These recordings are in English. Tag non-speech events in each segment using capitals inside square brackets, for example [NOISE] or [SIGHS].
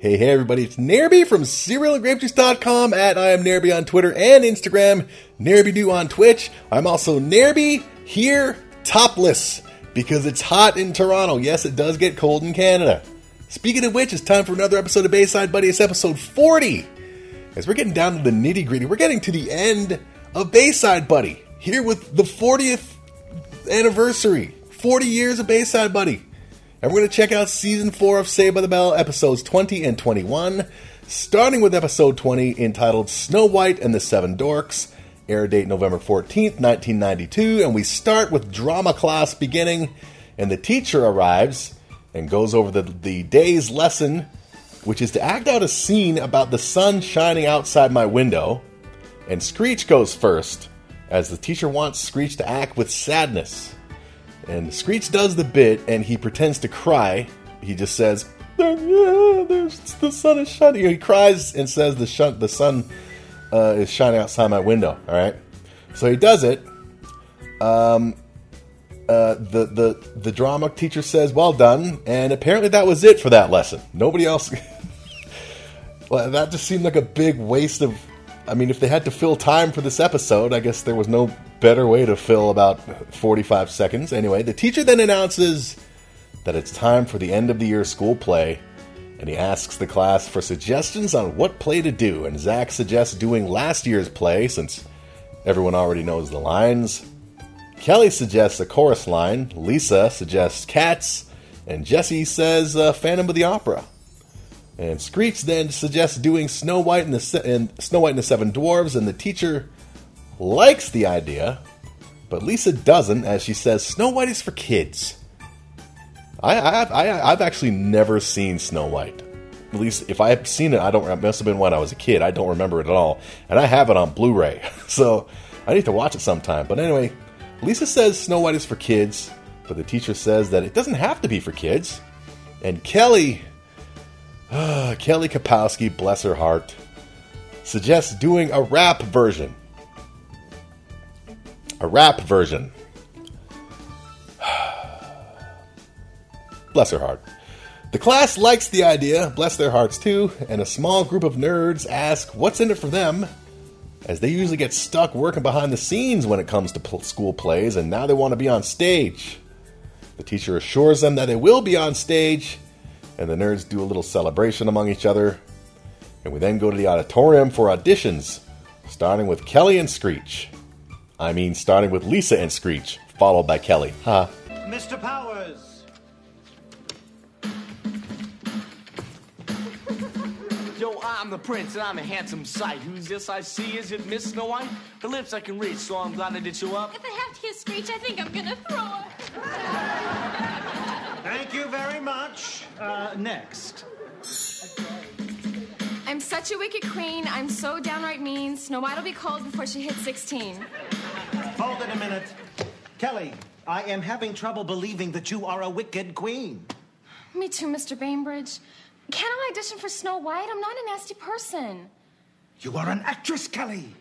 Hey, hey, everybody, it's Nairby from cerealandgrapejuice.com at I am Nairby on Twitter and Instagram, NairbyDoo on Twitch. I'm also Nairby here, topless, because it's hot in Toronto. Yes, it does get cold in Canada. Speaking of which, it's time for another episode of Bayside Buddy. It's episode 40. As we're getting down to the nitty gritty, we're getting to the end of Bayside Buddy, here with the 40th anniversary. 40 years of Bayside Buddy. And we're going to check out season 4 of Saved by the Bell, episodes 20 and 21, starting with episode 20 entitled Snow White and the Seven Dorks, air date November 14th, 1992. And we start with drama class beginning, and the teacher arrives and goes over the, the day's lesson, which is to act out a scene about the sun shining outside my window. And Screech goes first, as the teacher wants Screech to act with sadness. And Screech does the bit, and he pretends to cry. He just says, "Yeah, the sun is shining." He cries and says, "The, the sun uh, is shining outside my window." All right, so he does it. Um, uh, the the the drama teacher says, "Well done," and apparently that was it for that lesson. Nobody else. [LAUGHS] well, that just seemed like a big waste of. I mean, if they had to fill time for this episode, I guess there was no better way to fill about 45 seconds. Anyway, the teacher then announces that it's time for the end of the year school play, and he asks the class for suggestions on what play to do. And Zach suggests doing last year's play since everyone already knows the lines. Kelly suggests a chorus line, Lisa suggests Cats, and Jesse says uh, Phantom of the Opera. And Screech then suggests doing Snow White and the Se- and Snow White and the Seven Dwarves, and the teacher likes the idea, but Lisa doesn't, as she says Snow White is for kids. I, I, I've actually never seen Snow White. At least if I've seen it, I don't. It must have been when I was a kid. I don't remember it at all, and I have it on Blu-ray, [LAUGHS] so I need to watch it sometime. But anyway, Lisa says Snow White is for kids, but the teacher says that it doesn't have to be for kids. And Kelly, Ah, Kelly Kapowski, bless her heart, suggests doing a rap version. A rap version. [SIGHS] bless her heart. The class likes the idea, bless their hearts too, and a small group of nerds ask what's in it for them, as they usually get stuck working behind the scenes when it comes to pl- school plays, and now they want to be on stage. The teacher assures them that they will be on stage, and the nerds do a little celebration among each other. And we then go to the auditorium for auditions, starting with Kelly and Screech. I mean, starting with Lisa and Screech, followed by Kelly. Ha. Mr. Powers. [LAUGHS] Yo, I'm the prince and I'm a handsome sight. Who's this I see? Is it Miss Snow White? Her lips I can reach, so I'm glad I did show up. If I have to kiss Screech, I think I'm gonna throw up. [LAUGHS] Thank you very much. Uh, next. I'm such a wicked queen. I'm so downright mean. Snow White will be cold before she hits 16. Hold it a minute. Kelly, I am having trouble believing that you are a wicked queen. Me too, Mr. Bainbridge. Can I audition for Snow White? I'm not a nasty person. You are an actress, Kelly.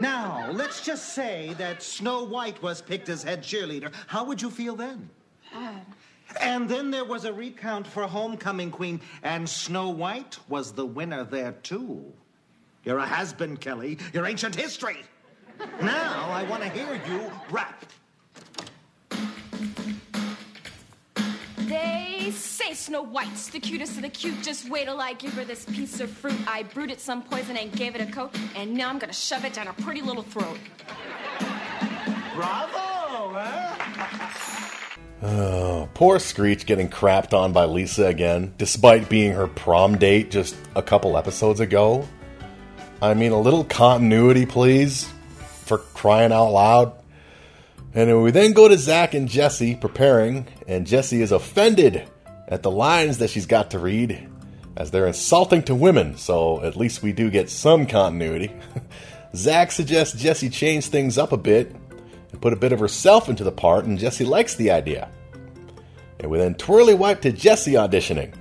now, let's just say that Snow White was picked as head cheerleader. How would you feel then? And then there was a recount for Homecoming Queen, and Snow White was the winner there, too. You're a been, Kelly. You're ancient history. Now, I want to hear you rap. They say Snow White's the cutest of the cute. Just wait till I give her this piece of fruit. I brewed it some poison and gave it a coat, and now I'm gonna shove it down her pretty little throat. Bravo, eh? Oh, poor Screech getting crapped on by Lisa again, despite being her prom date just a couple episodes ago. I mean, a little continuity, please, for crying out loud. And we then go to Zach and Jesse preparing, and Jesse is offended at the lines that she's got to read, as they're insulting to women, so at least we do get some continuity. [LAUGHS] Zach suggests Jesse change things up a bit and put a bit of herself into the part, and Jesse likes the idea. And we then twirly wipe to Jesse auditioning.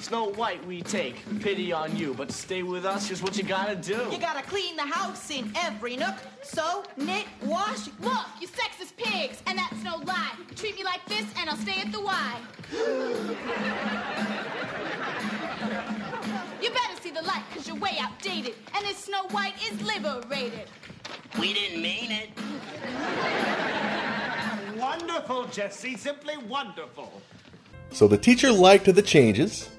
Snow White, we take pity on you, but stay with us, here's what you gotta do. You gotta clean the house in every nook. Sew, knit, wash. Look, you sexist pigs, and that's no lie. Treat me like this, and I'll stay at the Y. You better see the light, cause you're way outdated, and this Snow White is liberated. We didn't mean it. Wonderful, Jesse. Simply wonderful. So the teacher liked the changes,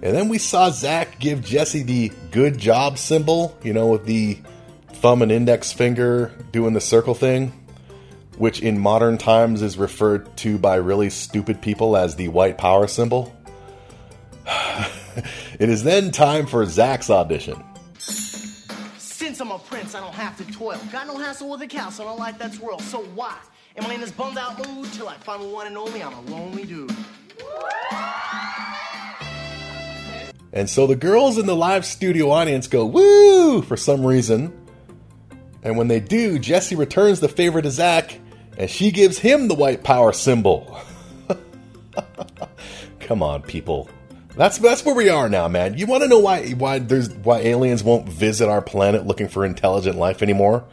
and then we saw Zach give Jesse the good job symbol, you know, with the thumb and index finger doing the circle thing, which in modern times is referred to by really stupid people as the white power symbol. [SIGHS] it is then time for Zach's audition. Since I'm a prince, I don't have to toil. Got no hassle with a castle, no like that swirl. So what? Am I in this bummed out mood till I find one and only? I'm a lonely dude. And so the girls in the live studio audience go, woo, for some reason. And when they do, Jesse returns the favor to Zach, and she gives him the white power symbol. [LAUGHS] Come on, people. That's that's where we are now, man. You want to know why why there's why aliens won't visit our planet looking for intelligent life anymore?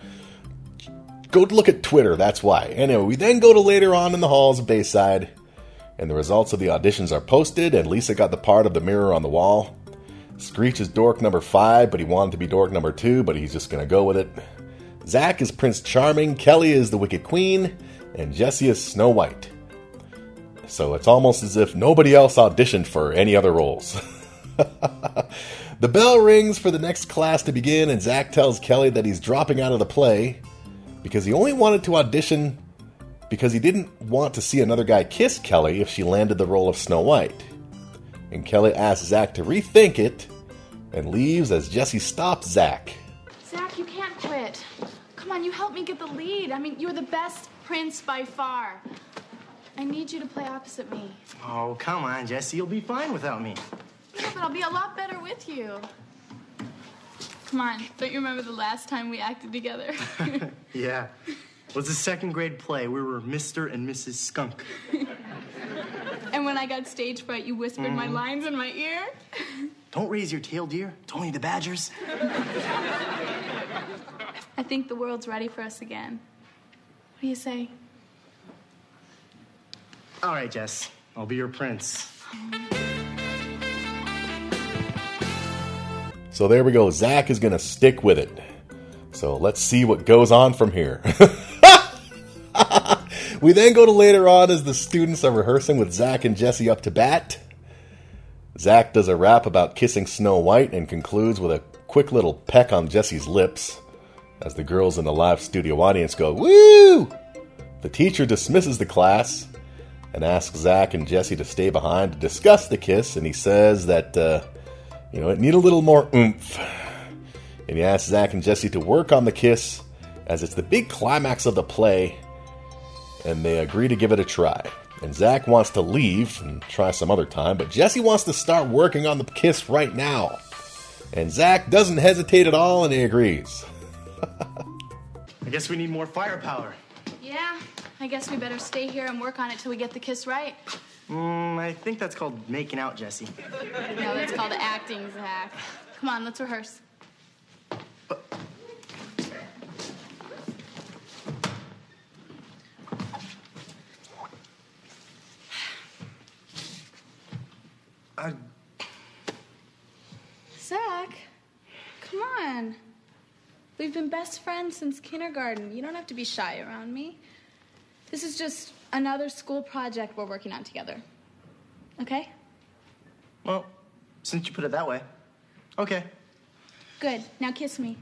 Go look at Twitter. That's why. Anyway, we then go to later on in the halls of Bayside, and the results of the auditions are posted. And Lisa got the part of the mirror on the wall. Screech is dork number five, but he wanted to be dork number two, but he's just gonna go with it. Zach is Prince Charming, Kelly is the Wicked Queen, and Jesse is Snow White. So it's almost as if nobody else auditioned for any other roles. [LAUGHS] the bell rings for the next class to begin, and Zach tells Kelly that he's dropping out of the play because he only wanted to audition because he didn't want to see another guy kiss Kelly if she landed the role of Snow White. And Kelly asks Zach to rethink it and leaves as Jesse stops Zach. Zach, you can't quit. Come on, you helped me get the lead. I mean, you're the best prince by far. I need you to play opposite me. Oh, come on, Jesse. You'll be fine without me. Yeah, but I'll be a lot better with you. Come on, don't you remember the last time we acted together? [LAUGHS] Yeah. It was a second grade play. We were Mr. and Mrs. Skunk. [LAUGHS] and when I got stage fright, you whispered my mm-hmm. lines in my ear. [LAUGHS] Don't raise your tail, dear. It's only the badgers. I think the world's ready for us again. What do you say? All right, Jess. I'll be your prince. Oh. So there we go. Zach is going to stick with it. So let's see what goes on from here. [LAUGHS] we then go to later on as the students are rehearsing with Zach and Jesse up to bat. Zach does a rap about kissing Snow White and concludes with a quick little peck on Jesse's lips as the girls in the live studio audience go, Woo! The teacher dismisses the class and asks Zach and Jesse to stay behind to discuss the kiss, and he says that, uh, you know, it need a little more oomph. And he asks Zach and Jesse to work on the kiss as it's the big climax of the play, and they agree to give it a try. And Zach wants to leave and try some other time, but Jesse wants to start working on the kiss right now. And Zach doesn't hesitate at all, and he agrees. [LAUGHS] I guess we need more firepower. Yeah, I guess we better stay here and work on it till we get the kiss right. Mm, I think that's called making out, Jesse. No, that's called acting, Zach. Come on, let's rehearse. I, Zach, come on. We've been best friends since kindergarten. You don't have to be shy around me. This is just another school project we're working on together. Okay? well, since you put it that way. Okay. Good. Now kiss me.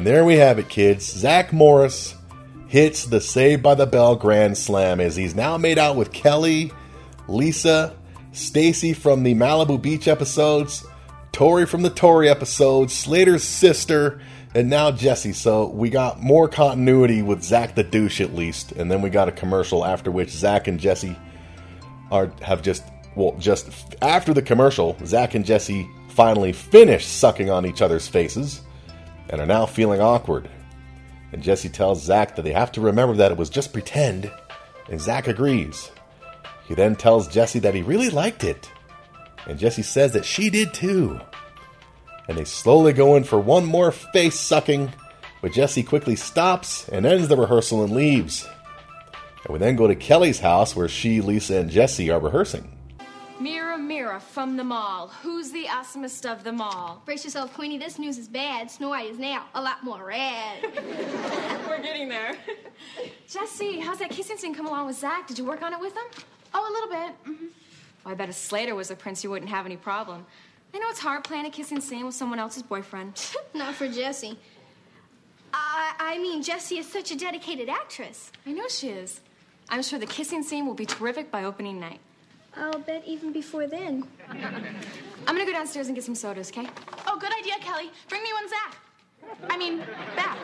And there we have it, kids. Zach Morris hits the Saved by the Bell Grand Slam as he's now made out with Kelly, Lisa, Stacy from the Malibu Beach episodes, Tori from the Tori episodes, Slater's sister, and now Jesse. So we got more continuity with Zach the douche at least, and then we got a commercial after which Zach and Jesse are have just well just after the commercial, Zach and Jesse finally finish sucking on each other's faces and are now feeling awkward. And Jesse tells Zach that they have to remember that it was just pretend, and Zach agrees. He then tells Jesse that he really liked it, and Jesse says that she did too. And they slowly go in for one more face sucking, but Jesse quickly stops and ends the rehearsal and leaves. And we then go to Kelly's house where she, Lisa, and Jesse are rehearsing. Mirror, mirror from the mall, who's the awesomest of them all? Brace yourself, Queenie. This news is bad. Snow White is now a lot more red. [LAUGHS] We're getting there. Jesse, how's that kissing scene come along with Zach? Did you work on it with him? oh, a little bit. hmm Well, I bet if Slater was a prince, you wouldn't have any problem. I know it's hard playing a kissing scene with someone else's boyfriend. [LAUGHS] Not for Jessie. I, I mean, Jessie is such a dedicated actress. I know she is. I'm sure the kissing scene will be terrific by opening night. I'll bet even before then. I'm gonna go downstairs and get some sodas, okay? Oh, good idea, Kelly. Bring me one Zach. I mean, back.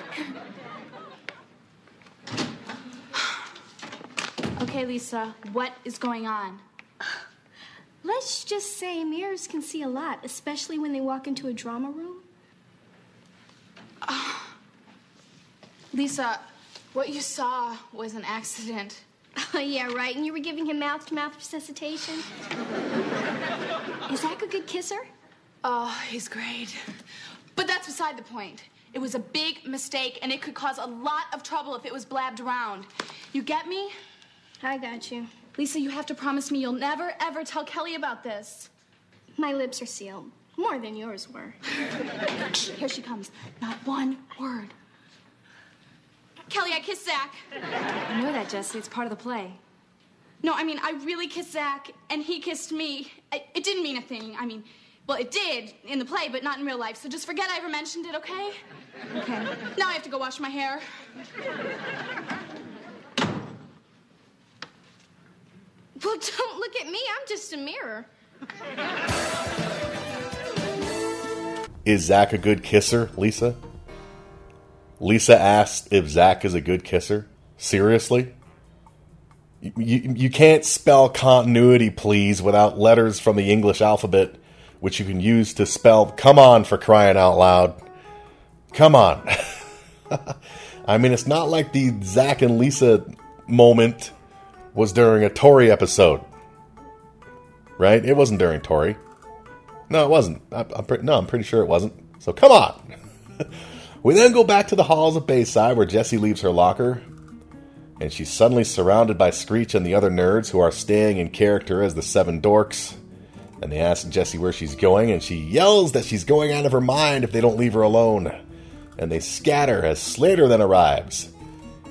[SIGHS] okay, Lisa, what is going on? [SIGHS] Let's just say mirrors can see a lot, especially when they walk into a drama room. [SIGHS] Lisa, what you saw was an accident. [LAUGHS] Oh, yeah, right. And you were giving him mouth to mouth resuscitation. is Zach a good kisser? Oh, he's great. But that's beside the point. It was a big mistake, and it could cause a lot of trouble if it was blabbed around. You get me? I got you. Lisa, you have to promise me you'll never, ever tell Kelly about this. My lips are sealed. More than yours were. [LAUGHS] Here she comes. Not one word. Kelly, I kissed Zach. I know that, Jesse. It's part of the play. No, I mean, I really kissed Zach, and he kissed me. I, it didn't mean a thing. I mean, well, it did in the play, but not in real life. So just forget I ever mentioned it, okay? Okay. Now I have to go wash my hair. Well, don't look at me. I'm just a mirror. Is Zach a good kisser, Lisa? Lisa asked if Zach is a good kisser. Seriously? You, you, you can't spell continuity, please, without letters from the English alphabet, which you can use to spell come on for crying out loud. Come on. [LAUGHS] I mean, it's not like the Zach and Lisa moment was during a Tori episode. Right? It wasn't during Tori. No, it wasn't. I, I'm pre- no, I'm pretty sure it wasn't. So come on. [LAUGHS] we then go back to the halls of Bayside where Jessie leaves her locker, and she's suddenly surrounded by Screech and the other nerds who are staying in character as the Seven Dorks. And they ask Jessie where she's going, and she yells that she's going out of her mind if they don't leave her alone. And they scatter as Slater then arrives.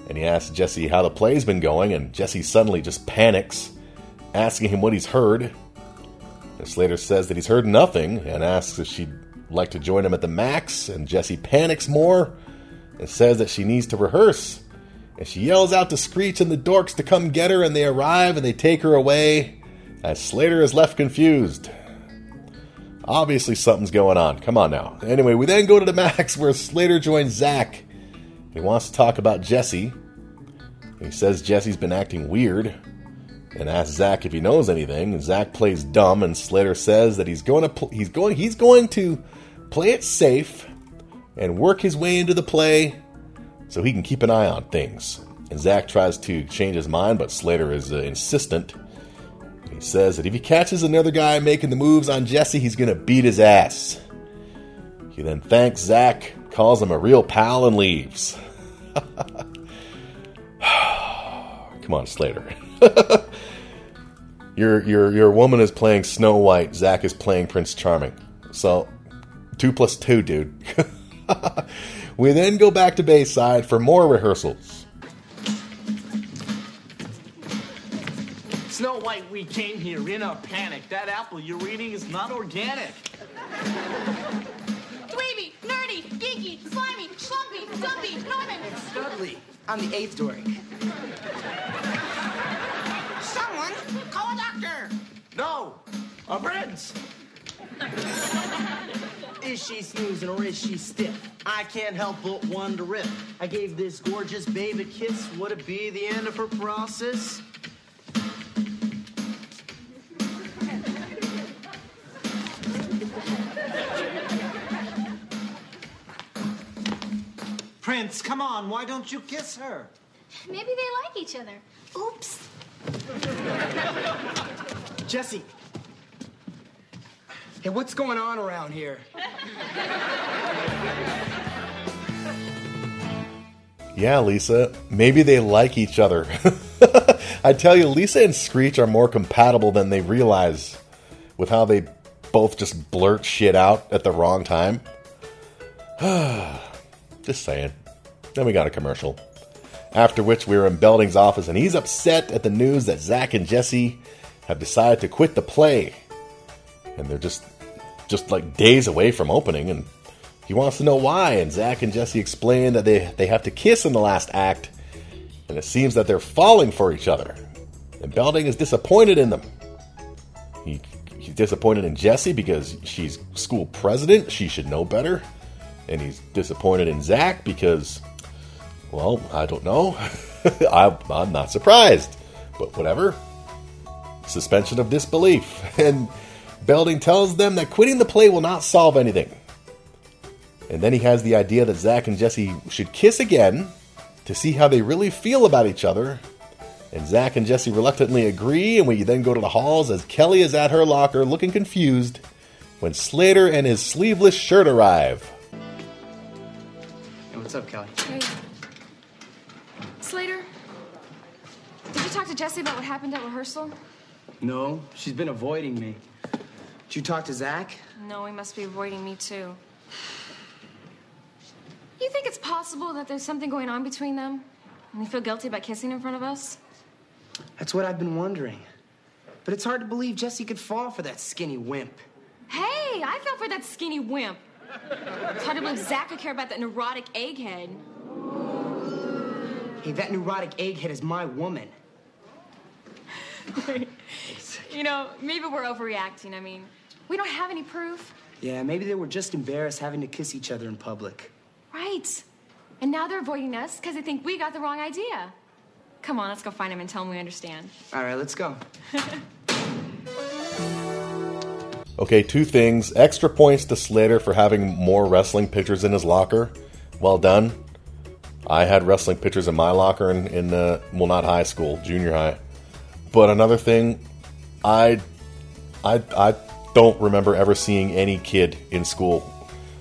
And he asks Jessie how the play's been going, and Jessie suddenly just panics, asking him what he's heard. And Slater says that he's heard nothing and asks if she'd like to join him at the Max, and Jessie panics more and says that she needs to rehearse. And she yells out to Screech and the dorks to come get her, and they arrive and they take her away as Slater is left confused. Obviously, something's going on. Come on now. Anyway, we then go to the Max [LAUGHS] where Slater joins Zach. He wants to talk about Jesse. He says Jesse's been acting weird and asks Zach if he knows anything. Zach plays dumb, and Slater says that he's going to pl- he's going he's going to play it safe and work his way into the play so he can keep an eye on things. And Zach tries to change his mind, but Slater is uh, insistent. He says that if he catches another guy making the moves on Jesse, he's going to beat his ass. He then thanks Zach, calls him a real pal, and leaves. [SIGHS] Come on, Slater. [LAUGHS] your your your woman is playing Snow White. Zach is playing Prince Charming. So two plus two, dude. [LAUGHS] we then go back to Bayside for more rehearsals. Snow White, we came here in a panic. That apple you're eating is not organic. Dweeby, nerdy, geeky, slimy, schlumpy, dumpy, Norman. Dudley. I'm the eighth dork. Someone call a doctor. No, a prince. Is she snoozing or is she stiff? I can't help but wonder if I gave this gorgeous babe a kiss, would it be the end of her process? Prince, come on, why don't you kiss her? Maybe they like each other. Oops. Jesse. Hey, what's going on around here? Yeah, Lisa, maybe they like each other. [LAUGHS] I tell you, Lisa and Screech are more compatible than they realize with how they both just blurt shit out at the wrong time. [SIGHS] just saying. Then we got a commercial. After which we were in Belding's office and he's upset at the news that Zach and Jesse have decided to quit the play. And they're just just like days away from opening and he wants to know why, and Zach and Jesse explain that they, they have to kiss in the last act, and it seems that they're falling for each other. And Belding is disappointed in them. He, he's disappointed in Jesse because she's school president, she should know better. And he's disappointed in Zach because, well, I don't know. [LAUGHS] I, I'm not surprised. But whatever. Suspension of disbelief. [LAUGHS] And Belding tells them that quitting the play will not solve anything. And then he has the idea that Zach and Jesse should kiss again to see how they really feel about each other. And Zach and Jesse reluctantly agree, and we then go to the halls as Kelly is at her locker looking confused when Slater and his sleeveless shirt arrive. Hey, what's up, Kelly? Hey. Slater, did you talk to Jesse about what happened at rehearsal? No, she's been avoiding me. Did you talk to Zach? No, he must be avoiding me too. You think it's possible that there's something going on between them? And they feel guilty about kissing in front of us? That's what I've been wondering. But it's hard to believe Jesse could fall for that skinny wimp. Hey, I fell for that skinny wimp. It's hard to believe Zach could care about that neurotic egghead. Hey, that neurotic egghead is my woman. [LAUGHS] You know, maybe we're overreacting. I mean, we don't have any proof. Yeah, maybe they were just embarrassed having to kiss each other in public. Right. And now they're avoiding us because they think we got the wrong idea. Come on, let's go find him and tell him we understand. All right, let's go. [LAUGHS] Okay, two things. Extra points to Slater for having more wrestling pictures in his locker. Well done. I had wrestling pictures in my locker in, in uh, well, not high school, junior high. But another thing, I, I, I don't remember ever seeing any kid in school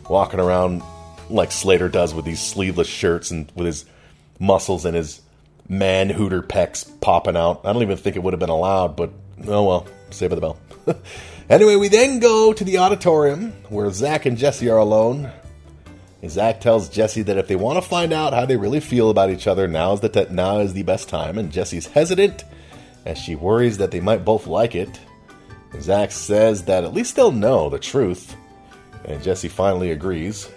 walking around like Slater does with these sleeveless shirts and with his muscles and his man hooter pecs popping out. I don't even think it would have been allowed, but oh well, save by the bell. [LAUGHS] anyway, we then go to the auditorium where Zach and Jesse are alone. And Zach tells Jesse that if they want to find out how they really feel about each other, now is the te- now is the best time. And Jesse's hesitant as she worries that they might both like it. Zach says that at least they'll know the truth. And Jesse finally agrees.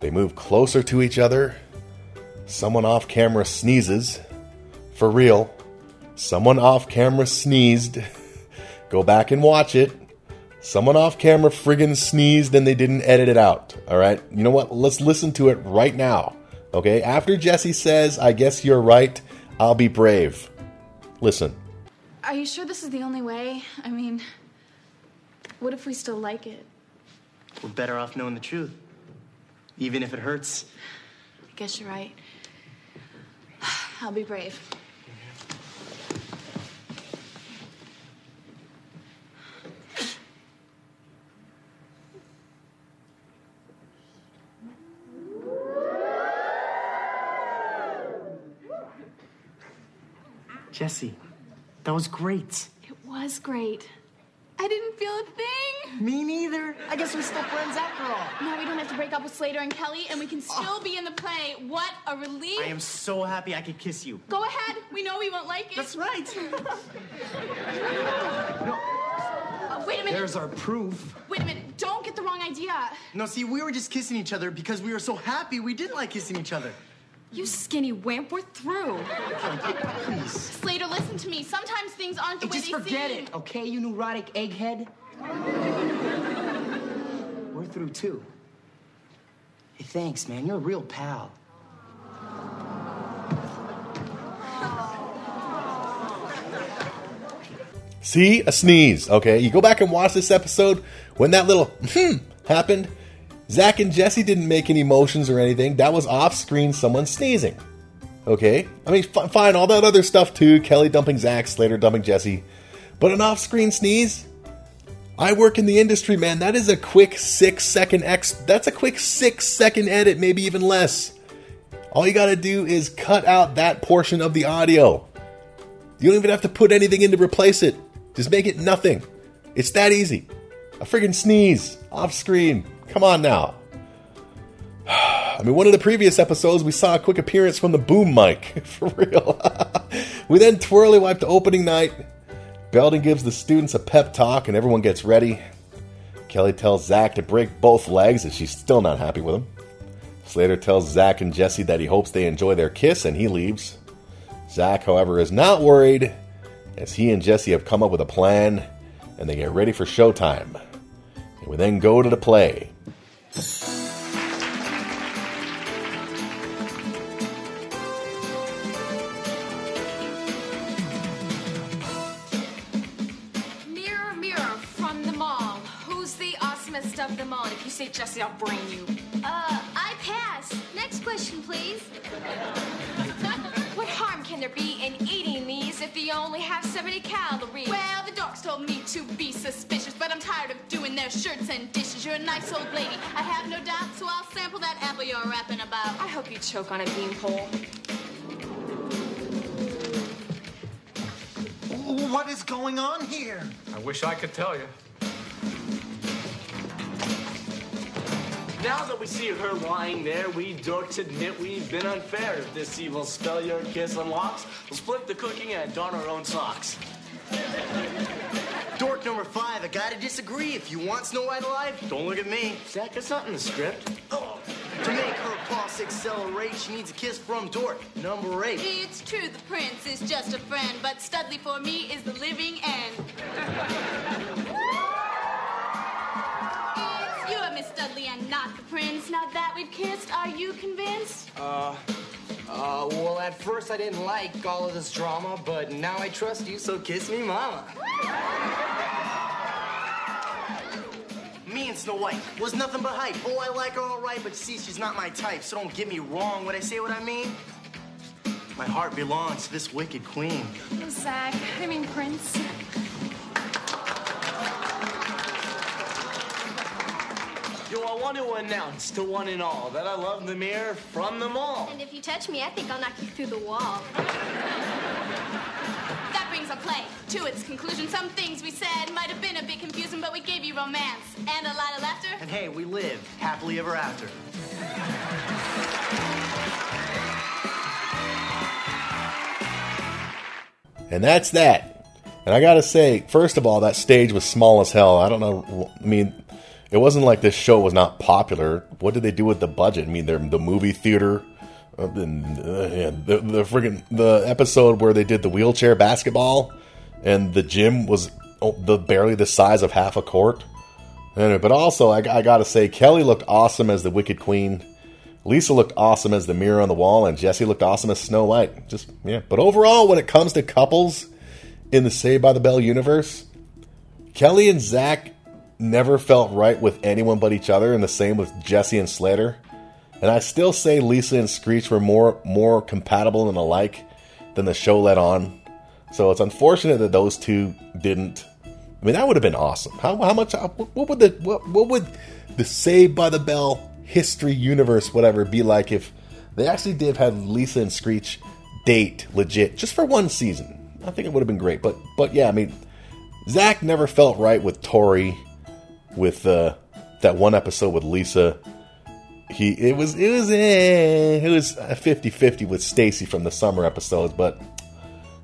They move closer to each other. Someone off camera sneezes. For real. Someone off camera sneezed. [LAUGHS] Go back and watch it. Someone off camera friggin' sneezed and they didn't edit it out. Alright? You know what? Let's listen to it right now. Okay? After Jesse says, I guess you're right, I'll be brave. Listen. Are you sure this is the only way? I mean, what if we still like it? We're better off knowing the truth, even if it hurts. I guess you're right. I'll be brave. Jesse, that was great. It was great. I didn't feel a thing. Me neither. I guess we're still friends after all. Now we don't have to break up with Slater and Kelly, and we can still be in the play. What a relief! I am so happy I could kiss you. Go ahead. We know we won't like it. That's right. [LAUGHS] Uh, wait a minute. There's our proof. Wait a minute. Don't get the wrong idea. No, see, we were just kissing each other because we were so happy we didn't like kissing each other. You skinny wimp, we're through. Please. Slater, listen to me. Sometimes things aren't the Hey, way just they forget seem. it, okay, you neurotic egghead? We're through too. Hey, thanks, man. You're a real pal. See? A sneeze, okay? You go back and watch this episode when that little hmm happened. Zach and Jesse didn't make any motions or anything. That was off screen someone sneezing. Okay? I mean, f- fine, all that other stuff too. Kelly dumping Zach, Slater dumping Jesse. But an off screen sneeze? I work in the industry, man. That is a quick six second X. That's a quick six second edit, maybe even less. All you gotta do is cut out that portion of the audio. You don't even have to put anything in to replace it. Just make it nothing. It's that easy. A friggin' sneeze off screen. Come on now. [SIGHS] I mean, one of the previous episodes, we saw a quick appearance from the boom mic. [LAUGHS] For real. [LAUGHS] we then twirly wipe the opening night. Belding gives the students a pep talk and everyone gets ready. Kelly tells Zach to break both legs as she's still not happy with him. Slater tells Zach and Jesse that he hopes they enjoy their kiss and he leaves. Zach, however, is not worried as he and Jesse have come up with a plan and they get ready for showtime. And we then go to the play. Mirror, mirror from the mall. Who's the awesomest of them all? If you say Jesse, I'll brain you. Uh, I pass. Next question, please. [LAUGHS] What harm can there be in eating these if you only have 70 calories? Well, the docs told me to be suspicious, but I'm tired of doing their shirts and dishes. You're a nice old lady, I have no doubt, so I'll sample that apple you're rapping about. I hope you choke on a beanpole. What is going on here? I wish I could tell you. Now that we see her lying there, we dorks admit we've been unfair. If this evil spell your kiss unlocks, we'll split the cooking and don our own socks. Dork number five, I gotta disagree. If you want Snow White alive, don't look at me. Zach, that's not in the script. Oh. To make her pulse accelerate, she needs a kiss from Dork number eight. It's true, the prince is just a friend, but Studley for me is the living end. [LAUGHS] it's you, Miss Studley, and not the prince. Now that we've kissed, are you convinced? Uh, uh, well, at first I didn't like all of this drama, but now I trust you, so kiss me, mama. Me and Snow White was nothing but hype. Oh, I like her all right, but see, she's not my type, so don't get me wrong when I say what I mean. My heart belongs to this wicked queen. Oh, Zach, I mean Prince. Yo, I want to announce to one and all that I love the mirror from them all. And if you touch me, I think I'll knock you through the wall. That brings a play to its conclusion. Some things we said might have been a bit confusing, but we gave you romance and a lot of laughter. And hey, we live happily ever after. And that's that. And I gotta say, first of all, that stage was small as hell. I don't know. I mean, it wasn't like this show was not popular. What did they do with the budget? I mean, the movie theater, uh, the, uh, the the friggin' the episode where they did the wheelchair basketball, and the gym was oh, the barely the size of half a court. Anyway, but also, I, I gotta say, Kelly looked awesome as the Wicked Queen. Lisa looked awesome as the mirror on the wall, and Jesse looked awesome as Snow White. Just yeah. But overall, when it comes to couples in the Saved by the Bell universe, Kelly and Zach never felt right with anyone but each other, and the same with Jesse and Slater. And I still say Lisa and Screech were more more compatible and alike than the show let on. So it's unfortunate that those two didn't. I mean, that would have been awesome. How, how much? What would the what, what would the Saved by the Bell history universe whatever be like if they actually did have Lisa and Screech date legit just for one season? I think it would have been great. But but yeah, I mean, Zach never felt right with Tori with uh, that one episode with Lisa. He it was it was eh, it was 50-50 with Stacy from the summer episodes, but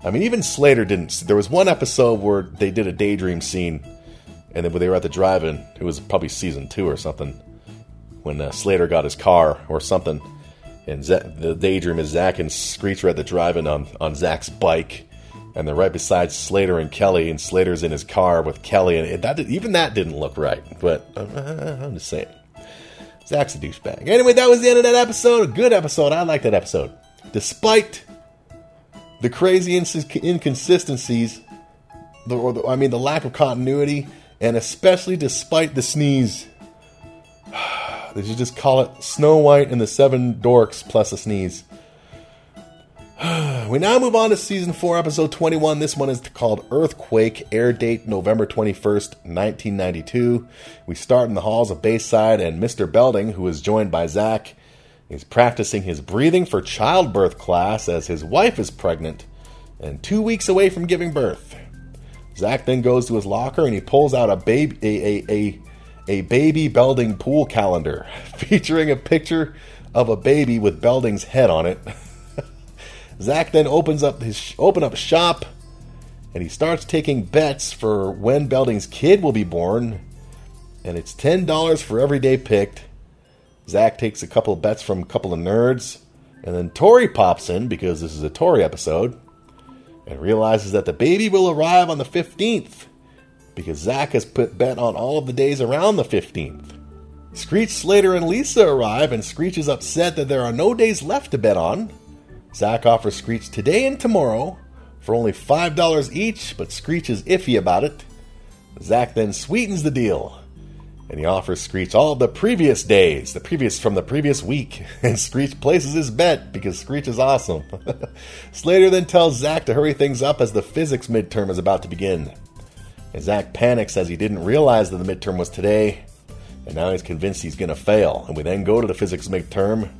I mean even Slater didn't. There was one episode where they did a daydream scene, and then when they were at the drive-in, it was probably season two or something, when uh, Slater got his car or something, and the daydream is Zach and Screech at the drive-in on on Zach's bike, and they're right beside Slater and Kelly, and Slater's in his car with Kelly, and that even that didn't look right. But uh, I'm just saying, Zach's a douchebag. Anyway, that was the end of that episode. A good episode. I like that episode, despite the crazy inconsistencies. The, or the, I mean, the lack of continuity, and especially despite the sneeze. [SIGHS] They should just call it Snow White and the Seven Dorks plus a sneeze. [SIGHS] we now move on to season 4, episode 21. This one is called Earthquake, air date November 21st, 1992. We start in the halls of Bayside, and Mr. Belding, who is joined by Zach, is practicing his breathing for childbirth class as his wife is pregnant and two weeks away from giving birth. Zach then goes to his locker and he pulls out a baby a, a, a, a baby Belding pool calendar [LAUGHS] featuring a picture of a baby with Belding's head on it. [LAUGHS] Zach then opens up his open up shop and he starts taking bets for when Belding's kid will be born. And it's ten dollars for every day picked. Zach takes a couple of bets from a couple of nerds, and then Tori pops in because this is a Tori episode and realizes that the baby will arrive on the 15th because Zach has put bet on all of the days around the 15th. Screech, Slater, and Lisa arrive, and Screech is upset that there are no days left to bet on. Zach offers Screech today and tomorrow for only $5 each, but Screech is iffy about it. Zach then sweetens the deal and he offers Screech all the previous days, the previous from the previous week, [LAUGHS] and Screech places his bet because Screech is awesome. [LAUGHS] Slater then tells Zach to hurry things up as the physics midterm is about to begin. And Zach panics as he didn't realize that the midterm was today, and now he's convinced he's going to fail. And we then go to the physics midterm,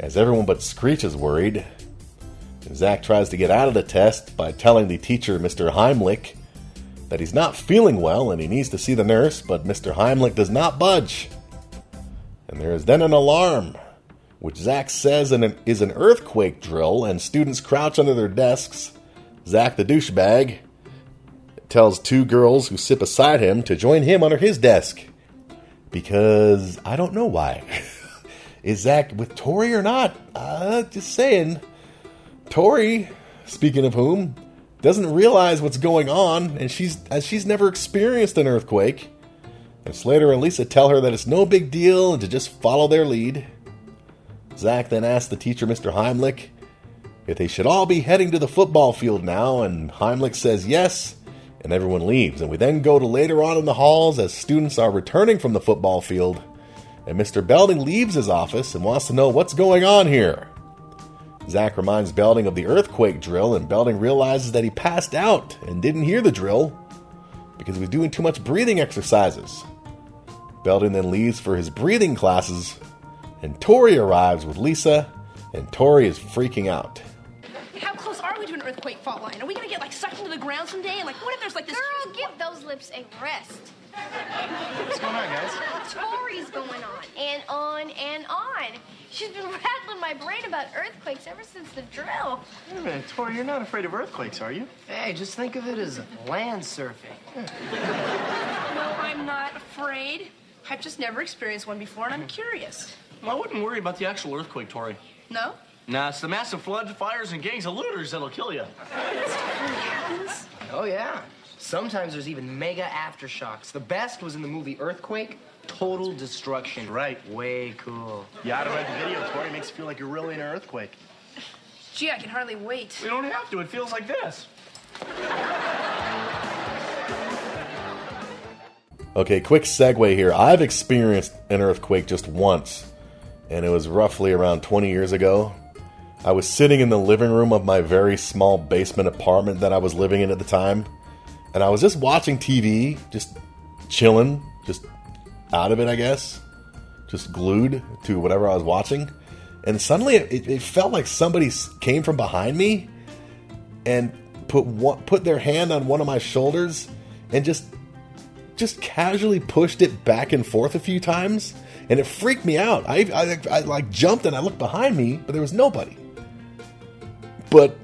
as everyone but Screech is worried. Zach tries to get out of the test by telling the teacher, Mr. Heimlich, that he's not feeling well and he needs to see the nurse, but Mr. Heimlich does not budge. And there is then an alarm, which Zach says is an earthquake drill, and students crouch under their desks. Zach, the douchebag, tells two girls who sit beside him to join him under his desk. Because I don't know why. [LAUGHS] is Zach with Tori or not? Uh, just saying. Tori, speaking of whom, doesn't realize what's going on, and she's as she's never experienced an earthquake. And Slater and Lisa tell her that it's no big deal and to just follow their lead. Zach then asks the teacher, Mr. Heimlich, if they should all be heading to the football field now, and Heimlich says yes, and everyone leaves. And we then go to later on in the halls as students are returning from the football field, and Mr. Belding leaves his office and wants to know what's going on here. Zach reminds Belding of the earthquake drill, and Belding realizes that he passed out and didn't hear the drill because he was doing too much breathing exercises. Belding then leaves for his breathing classes, and Tori arrives with Lisa, and Tori is freaking out. How close are we to an earthquake fault line? Are we gonna get like sucked into the ground someday? And like, what if there's like this? Girl, give those lips a rest. What's going on, guys? Tori's going on and on and on. She's been [LAUGHS] rattling my brain about earthquakes ever since the drill. Wait a minute, Tori, you're not afraid of earthquakes, are you? Hey, just think of it as land surfing. No, I'm not afraid. I've just never experienced one before, and I'm curious. Well, I wouldn't worry about the actual earthquake, Tori. No? Nah, it's the massive floods, fires, and gangs of looters that'll kill you. Oh, yeah. Sometimes there's even mega aftershocks. The best was in the movie Earthquake. Total destruction. Right. Way cool. You ought to read the video, Tori. It makes you feel like you're really in an earthquake. Gee, I can hardly wait. We don't have to. It feels like this. Okay, quick segue here. I've experienced an earthquake just once, and it was roughly around 20 years ago. I was sitting in the living room of my very small basement apartment that I was living in at the time, and I was just watching TV, just chilling, just out of it, I guess, just glued to whatever I was watching. And suddenly it, it felt like somebody came from behind me and put one, put their hand on one of my shoulders and just just casually pushed it back and forth a few times, and it freaked me out. I, I, I like jumped and I looked behind me, but there was nobody. But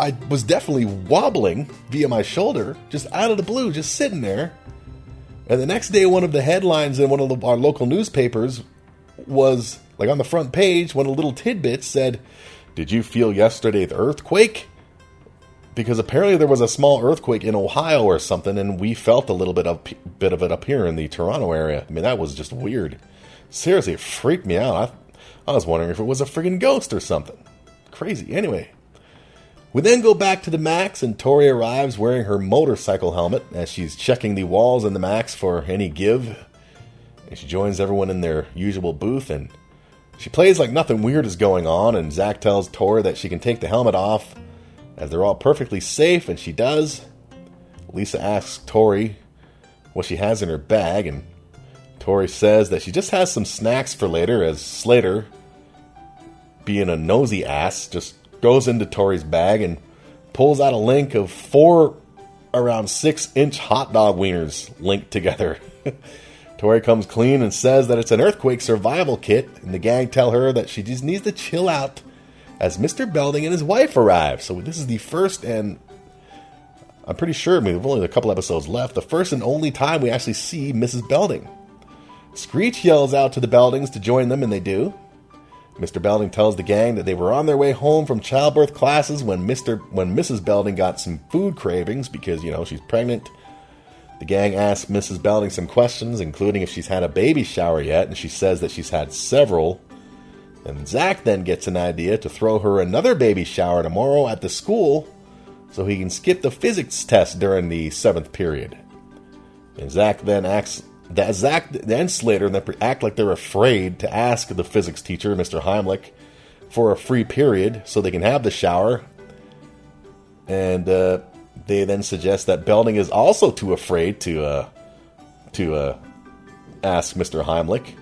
I was definitely wobbling via my shoulder, just out of the blue, just sitting there. And the next day, one of the headlines in one of the, our local newspapers was like on the front page, one of the little tidbits said, Did you feel yesterday's earthquake? because apparently there was a small earthquake in Ohio or something, and we felt a little bit of bit of it up here in the Toronto area. I mean, that was just weird. Seriously, it freaked me out. I, I was wondering if it was a friggin' ghost or something. Crazy. Anyway, we then go back to the Max, and Tori arrives wearing her motorcycle helmet as she's checking the walls in the Max for any give. And she joins everyone in their usual booth, and she plays like nothing weird is going on. And Zach tells Tori that she can take the helmet off as they're all perfectly safe, and she does. Lisa asks Tori what she has in her bag, and Tori says that she just has some snacks for later, as Slater, being a nosy ass, just goes into Tori's bag and pulls out a link of four around six inch hot dog wieners linked together. [LAUGHS] Tori comes clean and says that it's an earthquake survival kit, and the gang tell her that she just needs to chill out as Mr. Belding and his wife arrive. So this is the first and I'm pretty sure I mean, we've only a couple episodes left. The first and only time we actually see Mrs. Belding. Screech yells out to the Beldings to join them, and they do. Mr. Belding tells the gang that they were on their way home from childbirth classes when Mr. when Mrs. Belding got some food cravings because you know she's pregnant. The gang asks Mrs. Belding some questions, including if she's had a baby shower yet, and she says that she's had several. And Zach then gets an idea to throw her another baby shower tomorrow at the school so he can skip the physics test during the seventh period. And Zach then acts that Zach and Slater then act like they're afraid to ask the physics teacher, Mr. Heimlich, for a free period so they can have the shower. And uh, they then suggest that Belding is also too afraid to uh, to uh, ask Mr. Heimlich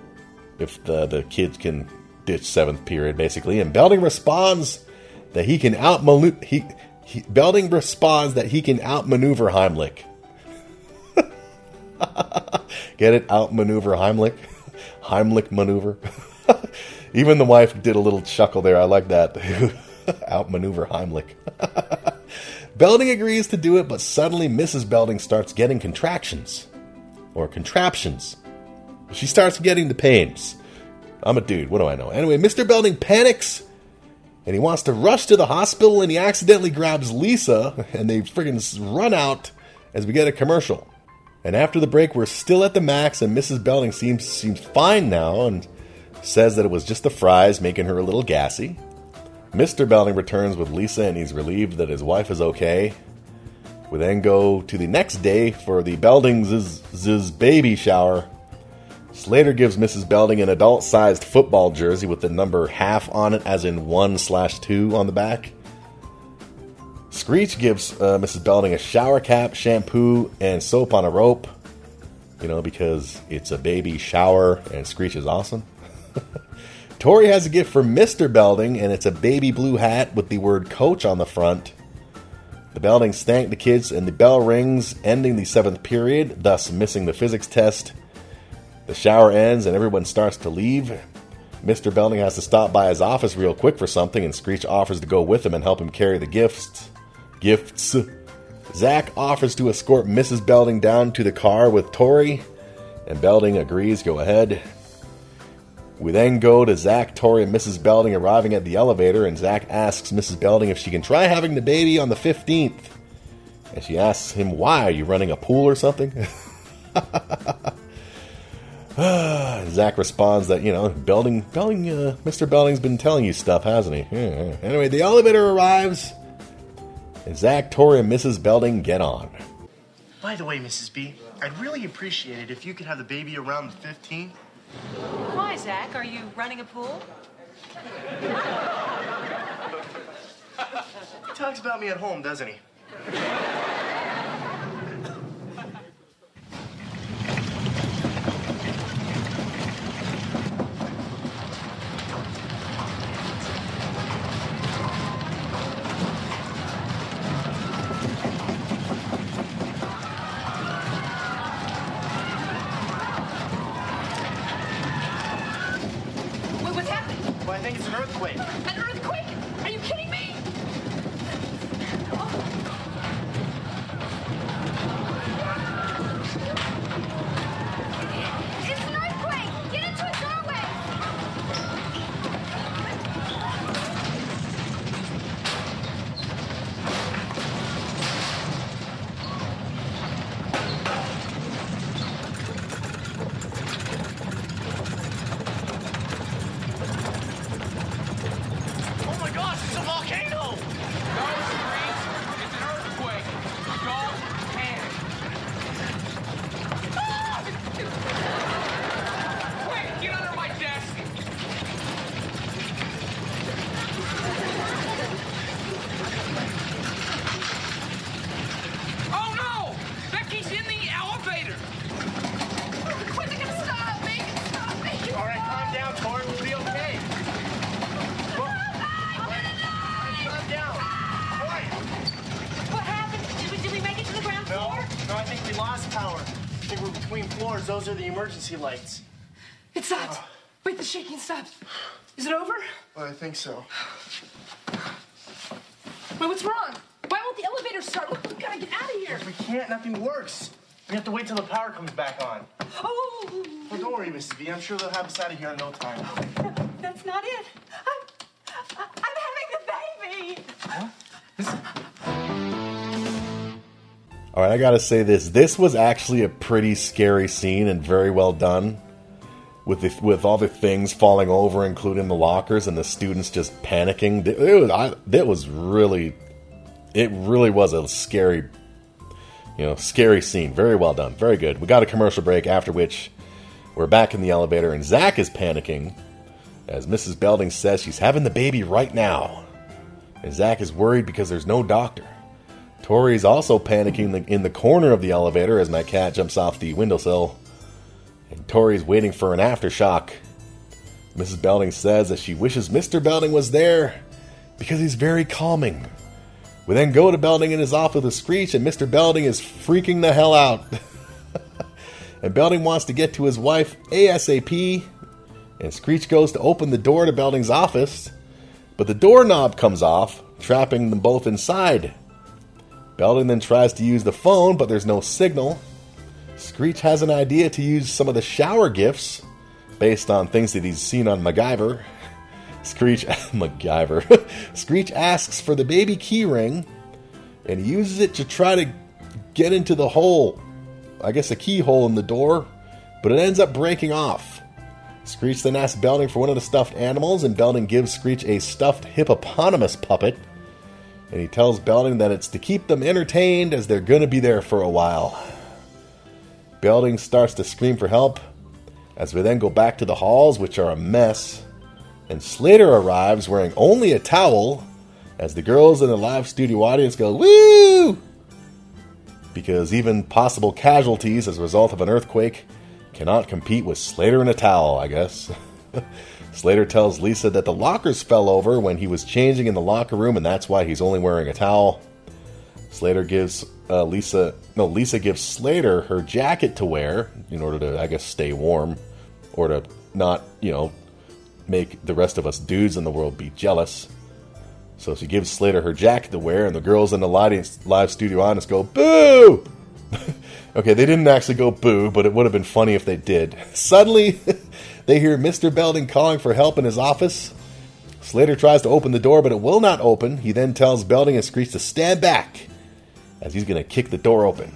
if the the kids can ditch seventh period, basically. And Belding responds that he can out he, he Belding responds that he can outmaneuver Heimlich. [LAUGHS] Get it? Outmaneuver Heimlich. [LAUGHS] Heimlich maneuver. [LAUGHS] Even the wife did a little chuckle there. I like that. [LAUGHS] Outmaneuver Heimlich. Belding agrees to do it, but suddenly Mrs. Belding starts getting contractions. Or contraptions. She starts getting the pains. I'm a dude. What do I know? Anyway, Mr. Belding panics and he wants to rush to the hospital and he accidentally grabs Lisa and they friggin' run out as we get a commercial. And after the break, we're still at the max, and Mrs. Belding seems seems fine now and says that it was just the fries making her a little gassy. Mr. Belding returns with Lisa, and he's relieved that his wife is okay. We then go to the next day for the Beldings' baby shower. Slater gives Mrs. Belding an adult-sized football jersey with the number half on it, as in one slash two on the back. Screech gives uh, Mrs. Belding a shower cap, shampoo, and soap on a rope. You know, because it's a baby shower and Screech is awesome. [LAUGHS] Tori has a gift for Mr. Belding, and it's a baby blue hat with the word coach on the front. The Beldings thank the kids, and the bell rings, ending the seventh period, thus missing the physics test. The shower ends, and everyone starts to leave. Mr. Belding has to stop by his office real quick for something, and Screech offers to go with him and help him carry the gifts gifts. Zach offers to escort Mrs. Belding down to the car with Tori, and Belding agrees, go ahead. We then go to Zach, Tori, and Mrs. Belding arriving at the elevator, and Zach asks Mrs. Belding if she can try having the baby on the 15th. And she asks him, Why? Are you running a pool or something? [LAUGHS] Zach responds that, you know, Belding, Belding, uh, Mr. Belding's been telling you stuff, hasn't he? Anyway, the elevator arrives, and Zach, Tori, and Mrs. Belding get on. By the way, Mrs. B, I'd really appreciate it if you could have the baby around the 15th. Why, Zach? Are you running a pool? He talks about me at home, doesn't he? Think it's an earthquake. An earthquake? Emergency lights. It stopped. Wait, the shaking stopped. Is it over? Well, I think so. Wait, what's wrong? Why won't the elevator start? Look, we gotta get out of here. We can't. Nothing works. We have to wait till the power comes back on. Oh, Well, don't worry, Mrs. B. I'm sure they'll have us out of here in no time. No, That's not it. I'm, I'm having the baby. All right, I gotta say this. This was actually a pretty scary scene and very well done. With the, with all the things falling over, including the lockers and the students just panicking. It was I, it was really, it really was a scary, you know, scary scene. Very well done. Very good. We got a commercial break after which we're back in the elevator and Zach is panicking as Mrs. Belding says she's having the baby right now. And Zach is worried because there's no doctor. Tori is also panicking in the, in the corner of the elevator as my cat jumps off the windowsill. And Tori's waiting for an aftershock. Mrs. Belding says that she wishes Mr. Belding was there because he's very calming. We then go to Belding in his office with a Screech, and Mr. Belding is freaking the hell out. [LAUGHS] and Belding wants to get to his wife ASAP. And Screech goes to open the door to Belding's office, but the doorknob comes off, trapping them both inside. Belding then tries to use the phone, but there's no signal. Screech has an idea to use some of the shower gifts based on things that he's seen on MacGyver. Screech [LAUGHS] MacGyver. [LAUGHS] Screech asks for the baby keyring and uses it to try to get into the hole. I guess a keyhole in the door, but it ends up breaking off. Screech then asks Belding for one of the stuffed animals, and Belding gives Screech a stuffed hippopotamus puppet. And he tells Belding that it's to keep them entertained as they're going to be there for a while. Belding starts to scream for help as we then go back to the halls, which are a mess. And Slater arrives wearing only a towel as the girls in the live studio audience go, Woo! Because even possible casualties as a result of an earthquake cannot compete with Slater in a towel, I guess. [LAUGHS] Slater tells Lisa that the lockers fell over when he was changing in the locker room, and that's why he's only wearing a towel. Slater gives uh, Lisa, no, Lisa gives Slater her jacket to wear in order to, I guess, stay warm, or to not, you know, make the rest of us dudes in the world be jealous. So she gives Slater her jacket to wear, and the girls in the live, live studio audience go, Boo! [LAUGHS] okay, they didn't actually go boo, but it would have been funny if they did. [LAUGHS] Suddenly, [LAUGHS] they hear Mr. Belding calling for help in his office. Slater tries to open the door, but it will not open. He then tells Belding and Screech to stand back as he's going to kick the door open.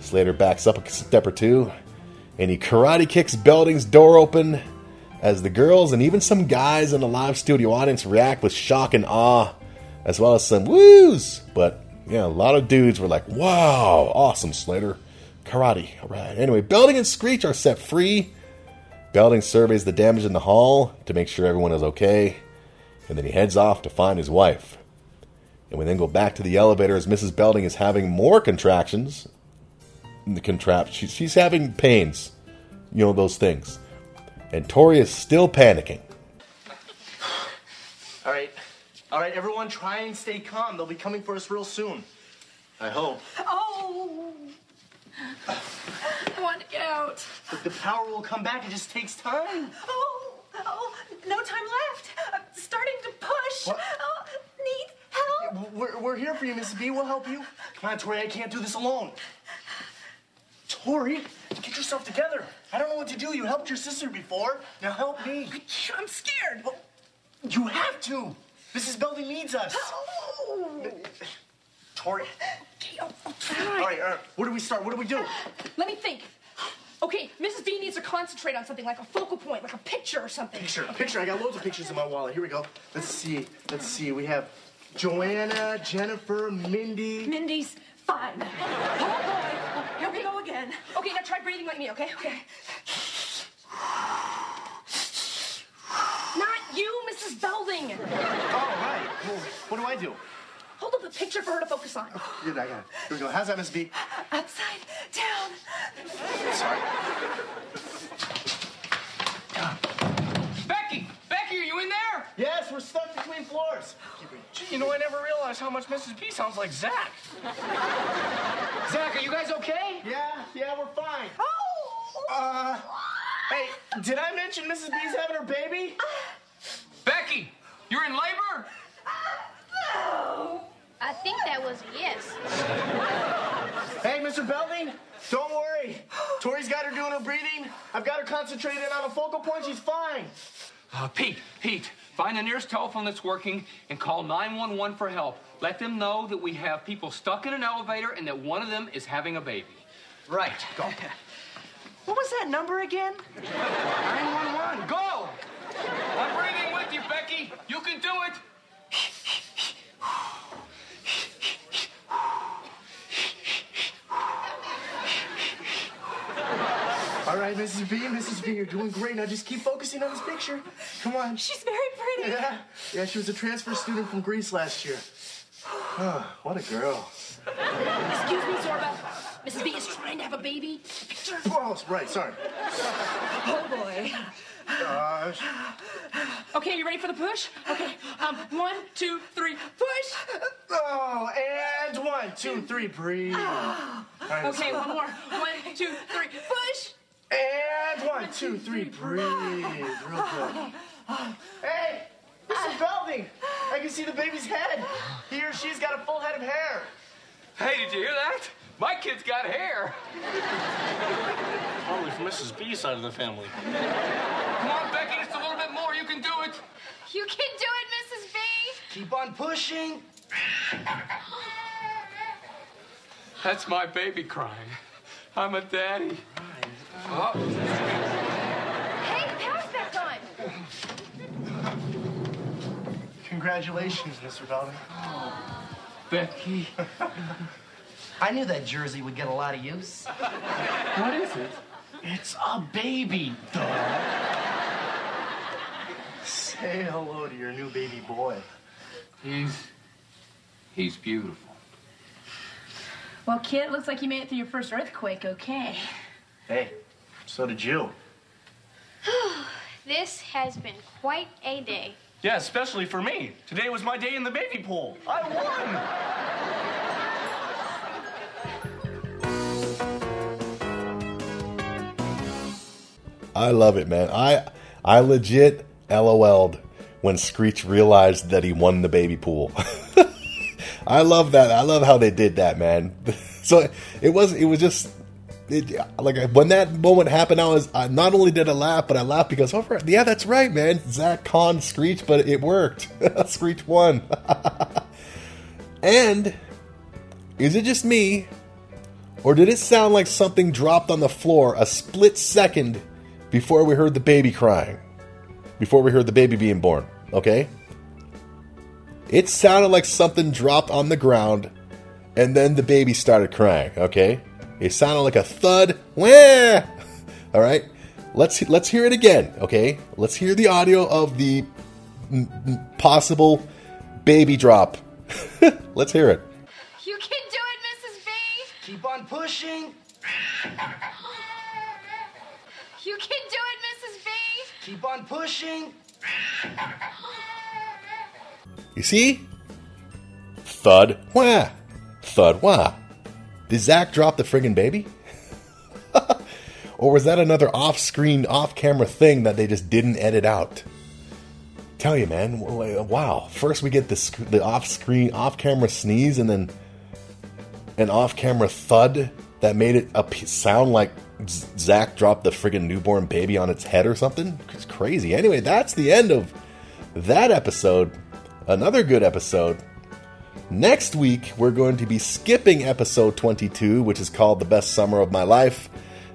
Slater backs up a step or two, and he karate kicks Belding's door open as the girls and even some guys in the live studio audience react with shock and awe, as well as some woos. But yeah, a lot of dudes were like, wow, awesome, Slater. Karate, all right. Anyway, Belding and Screech are set free. Belding surveys the damage in the hall to make sure everyone is okay, and then he heads off to find his wife. And we then go back to the elevator as Mrs. Belding is having more contractions. The contrap- she, she's having pains, you know, those things. And Tori is still panicking. All right. All right, everyone, try and stay calm. They'll be coming for us real soon. I hope. Oh. I want to get out. But the power will come back. It just takes time. Oh, oh, no time left. I'm starting to push. What? Oh, need help. We're, we're here for you, Mrs. B. We'll help you. Come on, Tori. I can't do this alone. Tori, get yourself together. I don't know what to do. You helped your sister before. Now help me. I'm scared. You have to. Mrs. Belding needs us. Oh. Tori. Okay, I'll, I'll try. All right, all right. Where do we start? What do we do? Uh, let me think. Okay, Mrs. B needs to concentrate on something like a focal point, like a picture or something. Picture, a picture. I got loads of pictures in my wallet. Here we go. Let's see. Let's see. We have Joanna, Jennifer, Mindy. Mindy's fine. Oh boy. Here we go again. Okay, now try breathing like me, okay? Okay. Not you, Mrs. Belding. All right. Well, what do I do? Hold up a picture for her to focus on. Good, I got it. Here we go. How's that, Miss B? Upside down. Sorry. Becky! Becky, are you in there? Yes, we're stuck between floors. Gee, you know, I never realized how much Mrs. B sounds like Zach. Zach, are you guys okay? Yeah, yeah, we're fine. Oh! Uh, hey, did I mention Mrs. B's having her baby? Becky, you're in labor? I think that was a yes. Hey, Mr. Belding, don't worry. Tori's got her doing her breathing. I've got her concentrated on a focal point. She's fine. Uh, Pete, Pete, find the nearest telephone that's working and call 911 for help. Let them know that we have people stuck in an elevator and that one of them is having a baby. Right. Go. [LAUGHS] What was that number again? 911, go! I'm breathing with you, Becky. You can do it. [LAUGHS] All right, Mrs. B, Mrs. B, you're doing great. Now just keep focusing on this picture. Come on. She's very pretty. Yeah, yeah, she was a transfer student from Greece last year. Oh, what a girl. Excuse me, Zorba. Mrs. B is trying to have a baby. Picture. Oh, right, sorry. Oh boy. Gosh. Okay, you ready for the push? Okay. Um, one, two, three, push. Oh, and one, two, three, breathe. All right, Okay, one more. One, two, three, push. And one, two, three, breathe. Real good. Hey, Mr. Belding, ah. I can see the baby's head. He or she's got a full head of hair. Hey, did you hear that? My kid's got hair. Probably from Mrs. B's side of the family. Come on, Becky, just a little bit more. You can do it. You can do it, Mrs. B. Keep on pushing. That's my baby crying. I'm a daddy. Oh. Hey, the power's back on. Congratulations, Mr. Belding. Becky. [LAUGHS] I knew that jersey would get a lot of use. What is it? It's a baby, duh. Say hello to your new baby boy. He's. He's beautiful. Well, kid, looks like you made it through your first earthquake. Okay. Hey, so did you. [SIGHS] This has been quite a day. Yeah, especially for me. Today was my day in the baby pool. I won. I love it, man. I I legit LOL'd when Screech realized that he won the baby pool. [LAUGHS] I love that. I love how they did that, man. [LAUGHS] so it was it was just it, like when that moment happened, I was I not only did I laugh, but I laughed because oh yeah, that's right, man. Zach Con Screech, but it worked. [LAUGHS] Screech won. [LAUGHS] and is it just me, or did it sound like something dropped on the floor a split second before we heard the baby crying? Before we heard the baby being born, okay? It sounded like something dropped on the ground and then the baby started crying, okay? It sounded like a thud. Wah! [LAUGHS] All right? Let's let's hear it again, okay? Let's hear the audio of the mm, mm, possible baby drop. [LAUGHS] let's hear it. You can do it, Mrs. B. Keep on pushing. You can do it, Mrs. B. Keep on pushing. [LAUGHS] You see? Thud. Wah. Thud. Wah. Did Zach drop the friggin' baby? [LAUGHS] or was that another off screen, off camera thing that they just didn't edit out? Tell you, man. Wow. First we get the, the off screen, off camera sneeze and then an off camera thud that made it up sound like Zach dropped the friggin' newborn baby on its head or something. It's crazy. Anyway, that's the end of that episode. Another good episode. Next week, we're going to be skipping episode 22, which is called The Best Summer of My Life,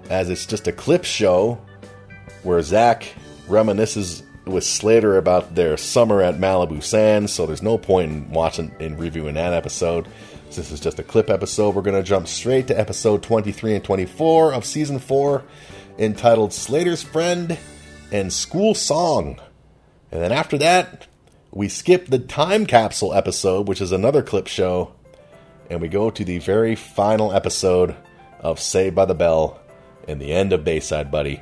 as it's just a clip show where Zach reminisces with Slater about their summer at Malibu Sands, so there's no point in watching and reviewing that episode. This is just a clip episode. We're going to jump straight to episode 23 and 24 of season 4, entitled Slater's Friend and School Song. And then after that, we skip the time capsule episode, which is another clip show, and we go to the very final episode of Saved by the Bell and the end of Bayside Buddy.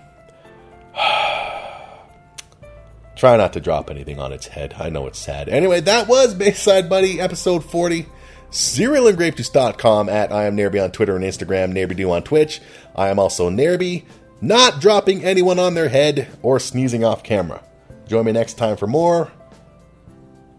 [SIGHS] Try not to drop anything on its head. I know it's sad. Anyway, that was Bayside Buddy, episode 40. SerialandGrapeJuice.com at I am Nairby on Twitter and Instagram, NairbyDo on Twitch. I am also Nairby, not dropping anyone on their head or sneezing off camera. Join me next time for more,